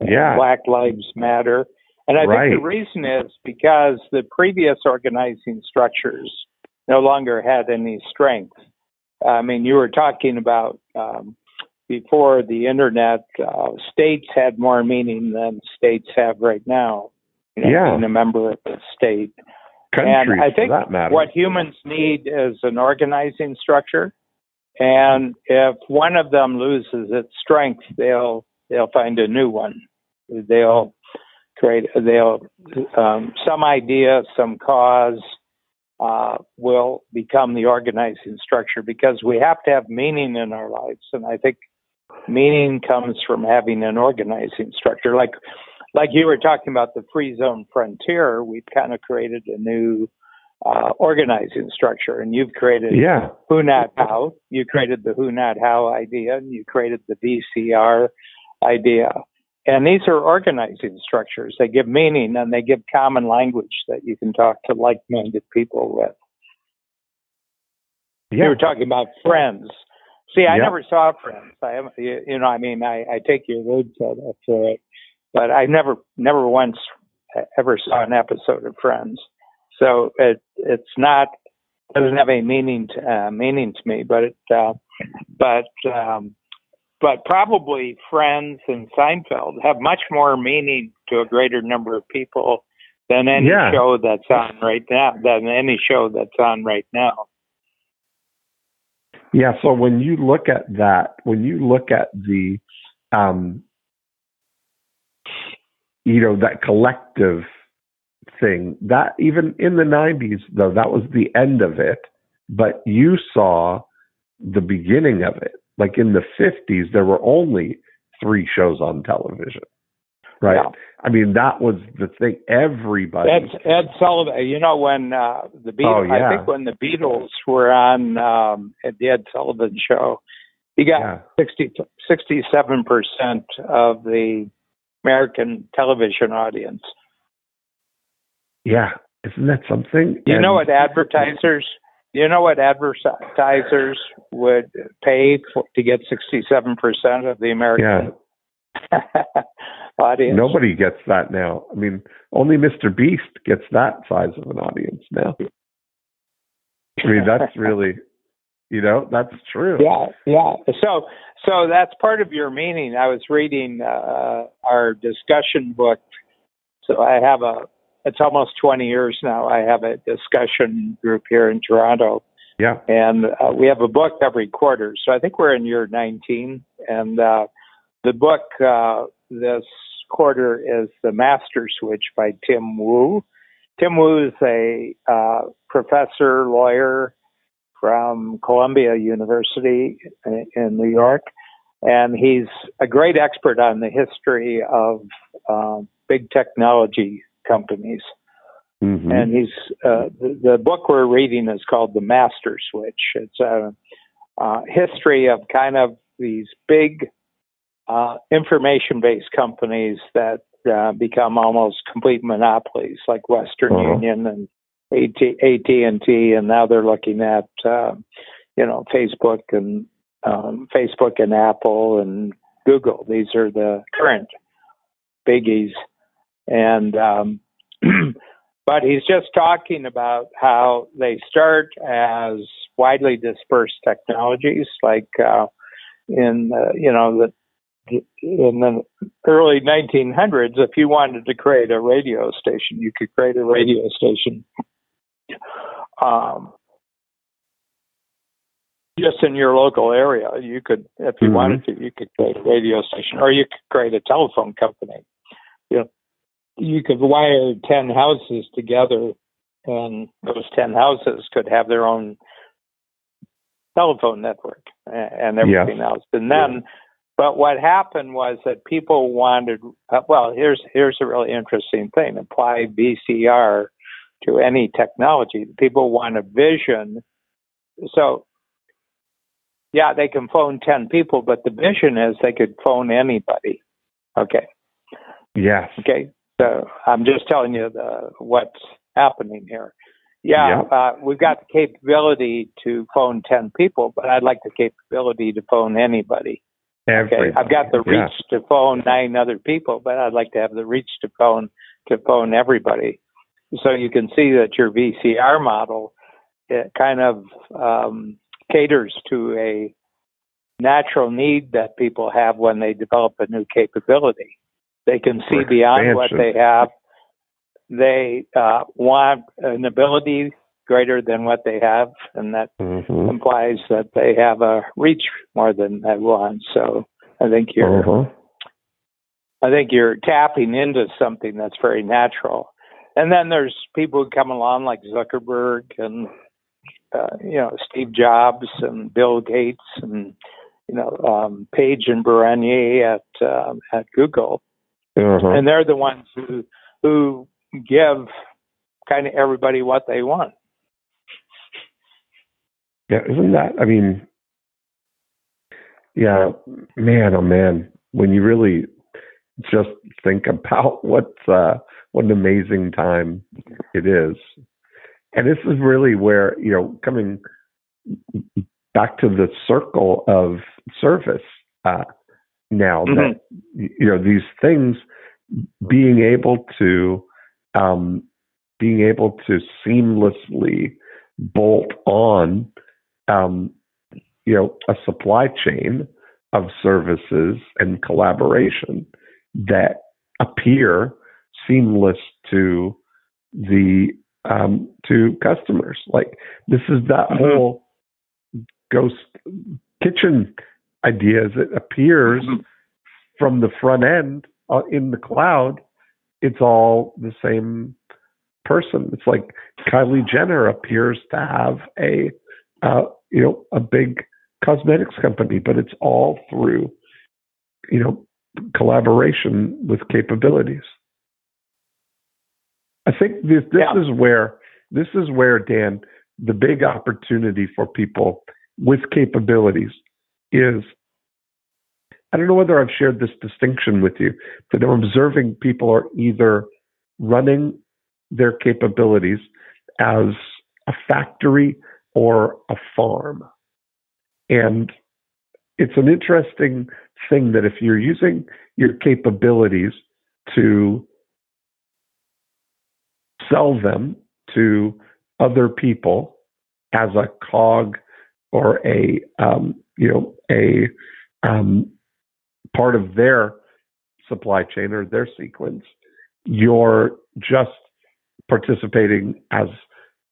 yeah. Black Lives Matter. And I right. think the reason is because the previous organizing structures no longer had any strength. I mean, you were talking about um, before the internet, uh, states had more meaning than states have right now. You know, yeah. being a member of the state. Countries, and I think what humans need is an organizing structure. And if one of them loses its strength, they'll they'll find a new one. They'll create they'll um, some idea, some cause uh, will become the organizing structure because we have to have meaning in our lives. And I think meaning comes from having an organizing structure. Like like you were talking about the free zone frontier, we've kind of created a new uh, organizing structure, and you've created yeah. Who Not How. You created the Who Not How idea, and you created the VCR idea. And these are organizing structures. They give meaning and they give common language that you can talk to like minded people with. Yeah. You were talking about friends. See, I never saw Friends. I you know, I mean, I, I take your word for it but I never never once ever saw an episode of Friends. So it it's not doesn't have any meaning to, uh, meaning to me, but it uh, but um, but probably Friends and Seinfeld have much more meaning to a greater number of people than any yeah. show that's on right now than any show that's on right now. Yeah, so when you look at that, when you look at the um, you know, that collective thing. That even in the 90s, though, that was the end of it. But you saw the beginning of it. Like in the 50s, there were only three shows on television. Right. Yeah. I mean, that was the thing. Everybody. Ed, Ed Sullivan. You know when uh, the Beatles. Oh, yeah. I think when the Beatles were on um, at the Ed Sullivan show, he got Yeah. 60, 67 percent of the American television audience. Yeah. Isn't that something? You And- know what advertisers? You know what advertisers would pay for, to get sixty-seven percent of the American (laughs) audience? Nobody gets that now. I mean, only Mr. Beast gets that size of an audience now. I mean, that's (laughs) really, you know, that's true. Yeah, yeah. So, so that's part of your meaning. I was reading uh, our discussion book. So I have a. It's almost 20 years now. I have a discussion group here in Toronto, Yeah. and uh, we have a book every quarter. So I think we're in year 19, and uh, the book uh, this quarter is The Master Switch by Tim Wu. Tim Wu is a uh, professor, lawyer from Columbia University in, in New York, and he's a great expert on the history of uh, big technology companies. Mhm. And he's uh, the, the book we're reading is called The Master Switch. It's a uh, history of kind of these big uh, information-based companies that uh, become almost complete monopolies, like Western Uh-huh. Union and AT and T, and now they're looking at uh, you know Facebook and um, Facebook and Apple and Google. These are the current biggies, and um, (clears throat) but he's just talking about how they start as widely dispersed technologies, like uh, in uh, you know the in the early 1900s, if you wanted to create a radio station, you could create a radio station. Um, just in your local area. You could, if you Mhm. wanted to, you could create a radio station, or you could create a telephone company. You know, you could wire ten houses together, and those ten houses could have their own telephone network and everything else. And then, but what happened was that people wanted. Uh, well, here's here's a really interesting thing: apply VCR to any technology. People want a vision. So, yeah, they can phone 10 people, but the vision is they could phone anybody. Okay. Yes. Okay. So I'm just telling you the, what's happening here. Yeah, uh, we've got the capability to phone 10 people, but I'd like the capability to phone anybody. Okay. I've got the Yeah. reach to phone nine other people, but I'd like to have the reach to phone to phone everybody. So you can see that your VCR model it kind of um, caters to a natural need that people have when they develop a new capability. They can see beyond what they have. They uh, want an ability greater than what they have, and that Mhm. implies that they have a reach more than they want. So I think you're Uh-huh. I think you're tapping into something that's very natural. And then there's people who come along like Zuckerberg and uh, you know Steve Jobs and Bill Gates and you know um, Page and Berenier at um, at Google, Uh-huh. and they're the ones who who give kind of everybody what they want. Yeah, isn't that? I mean, yeah, man, oh man, when you really just think about (laughs) what uh, what an amazing time it is, and this is really where you know coming back to the circle of service uh, now that you know these things being able to um, being able to seamlessly bolt on um, you know a supply chain of services and collaboration that appear seamless to the um, to customers. Like this is that Mhm. whole ghost kitchen idea. As it appears from the front end uh, in the cloud, it's all the same person. It's like Kylie Jenner appears to have a uh, you know a big cosmetics company, but it's all through you know collaboration with capabilities. I think this this Yeah. is where this is where Dan the big opportunity for people with capabilities is I don't know whether I've shared this distinction with you that I'm observing people are either running their capabilities as a factory or a farm. And it's an interesting thing that if you're using your capabilities to sell them to other people as a cog or a um, you know a um, part of their supply chain or their sequence, you're just participating as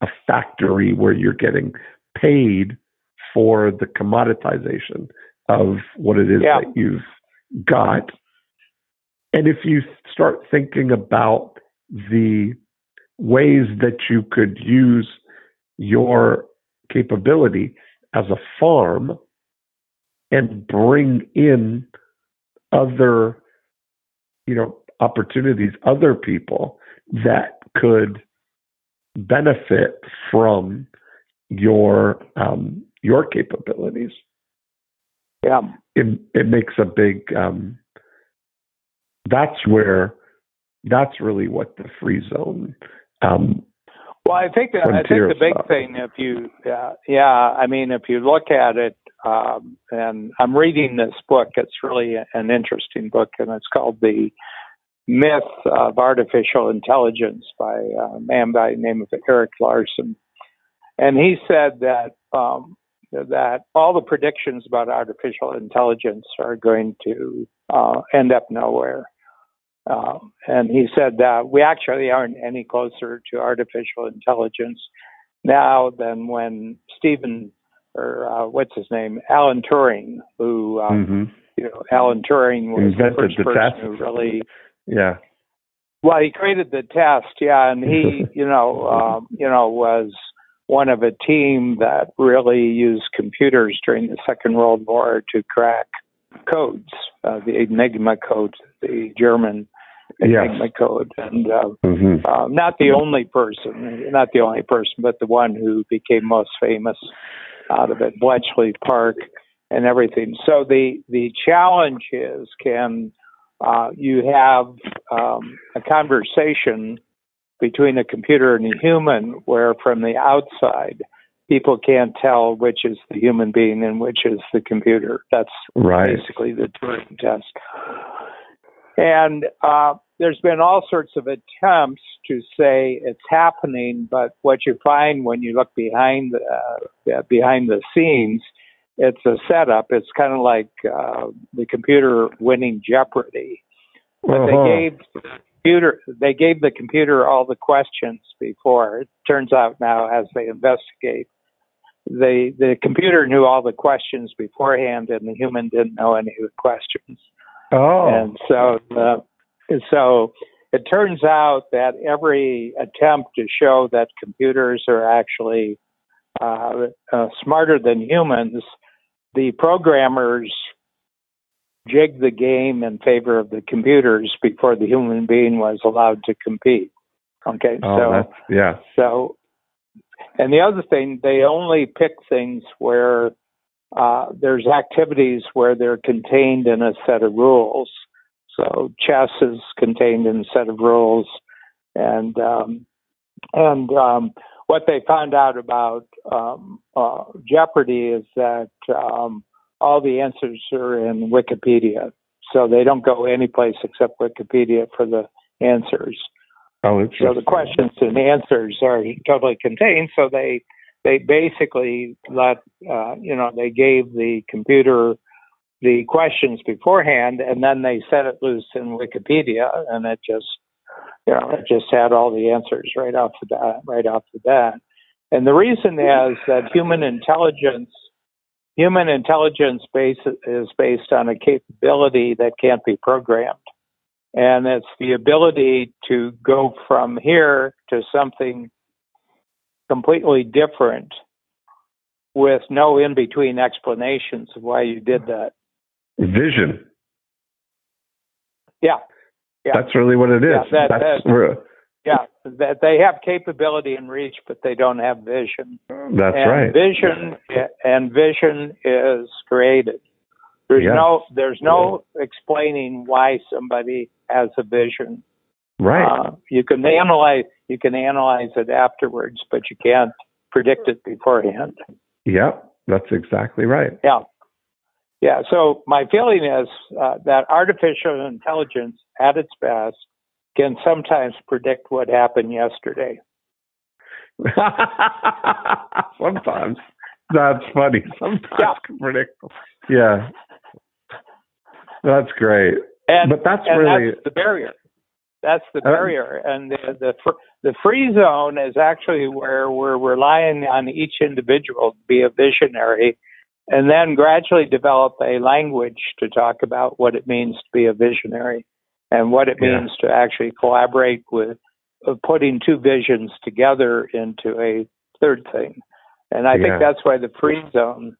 a factory where you're getting paid for the commoditization of what it is Yeah. that you've got. And if you start thinking about the ways that you could use your capability as a farm and bring in other you know opportunities other people that could benefit from your um, your capabilities Yeah. it it makes a big um, that's where that's really what the free zone um, Well, I think I think the big stuff. thing, if you, yeah, yeah, I mean, if you look at it, um, and I'm reading this book. It's really an interesting book, and it's called "The Myth of Artificial Intelligence" by a man by the name of Erik Larson. And he said that um, that all the predictions about artificial intelligence are going to uh, end up nowhere. Um, and he said that we actually aren't any closer to artificial intelligence now than when Stephen or uh, what's his name, Alan Turing, who um, hmm you know Alan Turing was Invented the first the person test. who really Yeah. well he created the test, yeah, and he (laughs) you know um, you know was one of a team that really used computers during the Second World War to crack codes, uh, the Enigma code, the German Yes. Enigma code, and uh, hmm uh, not the only person, not the only person, but the one who became most famous out of it, Bletchley Park, and everything. So the the challenge is, can uh, you have um, a conversation between a computer and a human, where from the outside people can't tell which is the human being and which is the computer? That's Right. basically the Turing test. And uh, there's been all sorts of attempts to say it's happening, but what you find when you look behind uh, behind the scenes, it's a setup. It's kind of like uh, the computer winning Jeopardy. But Uh-huh. they gave the computer they gave the computer all the questions before. It turns out now as they investigate, the the computer knew all the questions beforehand, and the human didn't know any of the questions. Oh. And so, uh, so it turns out that every attempt to show that computers are actually uh, uh, smarter than humans, the programmers jigged the game in favor of the computers before the human being was allowed to compete. Okay, oh, so that's yeah. so, and the other thing, they only pick things where uh, there's activities where they're contained in a set of rules. So chess is contained in a set of rules, and um, and um, what they found out about um, uh, Jeopardy is that um, all the answers are in Wikipedia, so they don't go anyplace except Wikipedia for the answers. Oh, So the questions and answers are totally contained. So they they basically let uh, you know they gave the computer the questions beforehand, and then they set it loose in Wikipedia, and it just you know it just had all the answers right off the bat, right off the bat. And the reason is that human intelligence human intelligence base is based on a capability that can't be programmed and it's the ability to go from here to something completely different with no in between explanations of why you did that. Vision. Yeah, Yeah. That's really what it is. Yeah, that- that's that- re- yeah, that they have capability and reach, but they don't have vision. that's and right. Vision and vision is created. There's Yeah. no there's no explaining why somebody has a vision. right. Uh, you can analyze you can analyze it afterwards, but you can't predict it beforehand. yep. That's exactly right. Yeah, yeah. So my feeling is uh, that artificial intelligence, at its best, can sometimes predict what happened yesterday. (laughs) Sometimes. That's funny. Sometimes Yeah. predictable. Yeah. That's great. And but that's and really that's the barrier. That's the Uh, barrier, and the the, the free zone is actually where we're relying on each individual to be a visionary, and then gradually develop a language to talk about what it means to be a visionary, and what it Yeah. means to actually collaborate with of putting two visions together into a third thing. And I Yeah. think that's why the free zone,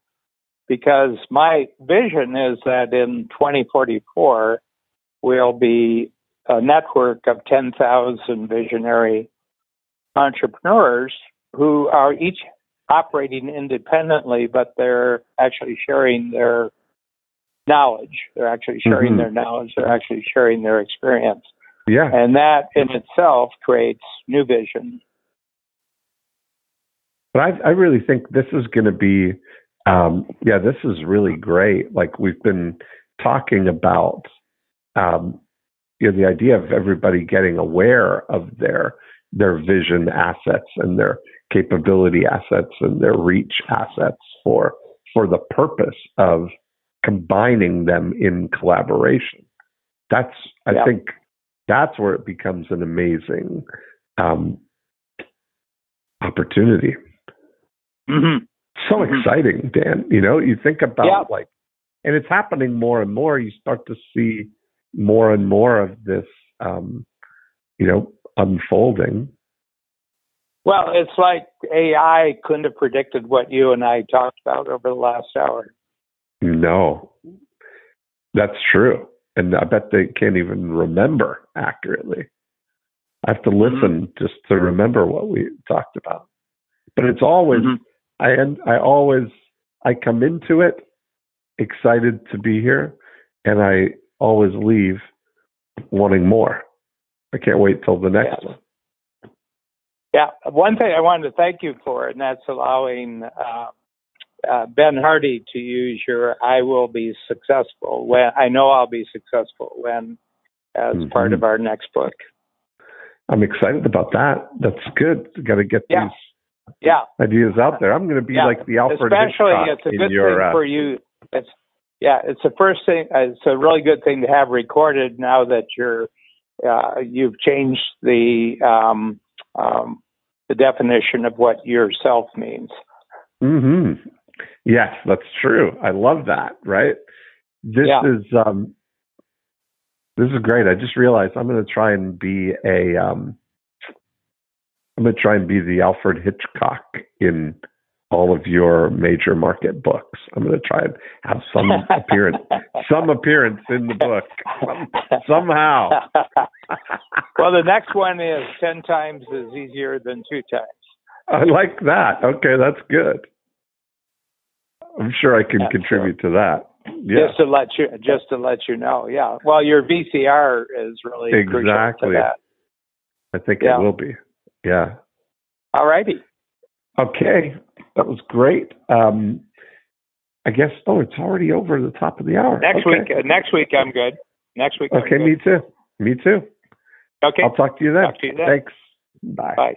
because my vision is that in 2044 we'll be a network of 10,000 visionary entrepreneurs who are each operating independently, but they're actually sharing their knowledge. They're actually sharing Mhm. their knowledge. They're actually sharing their experience. yeah. And that in itself creates new vision. But I, I really think this is going to be, um, yeah, this is really great. Like we've been talking about, um, you know, the idea of everybody getting aware of their their vision assets and their capability assets and their reach assets for for the purpose of combining them in collaboration. That's I Yeah. think that's where it becomes an amazing um, opportunity. Mm-hmm. So Mhm. exciting, Dan. You know, you think about Yeah. like, and it's happening more and more. You start to see more and more of this, um, you know, unfolding. Well, it's like AI couldn't have predicted what you and I talked about over the last hour. No, that's true. And I bet they can't even remember accurately. I have to listen just to remember what we talked about. But it's always, Mhm. I and I always, I come into it excited to be here, and I always leave wanting more. I can't wait till the next one. Yeah, one thing I wanted to thank you for, and that's allowing uh, uh, Ben Hardy to use your "I will be successful" when I know I'll be successful when as Mhm. part of our next book. I'm excited about that. That's good. Got to get Yeah. these Yeah, ideas out there. I'm going to be Yeah, like the Alfred especially Hitchcock it's a good your. thing uh, for you. It's yeah, it's the first thing. Uh, it's a really good thing to have recorded now that you're uh, you've changed the um, um, the definition of what yourself means. hmm Yes, that's true. I love that. Right. This Yeah. is um, this is great. I just realized I'm going to try and be a um, I'm going to try and be the Alfred Hitchcock in all of your major market books. I'm going to try and have some appearance, (laughs) some appearance in the book some, somehow. (laughs) well, the next one is ten times is easier than two times. I like that. Okay, that's good. I'm sure I can contribute to that. Yeah, Just to let you, just to let you know, yeah. Well, your VCR is really crucial Exactly. to that. I think Yeah. it will be. Yeah. All righty. Okay, that was great. Um, I guess. Oh, it's already over the top of the hour. Next Okay. week, uh, next week I'm good. Next week. I'm Okay, me too. Me too. Okay. I'll talk to you then. Talk to you then. Thanks. Bye. Bye.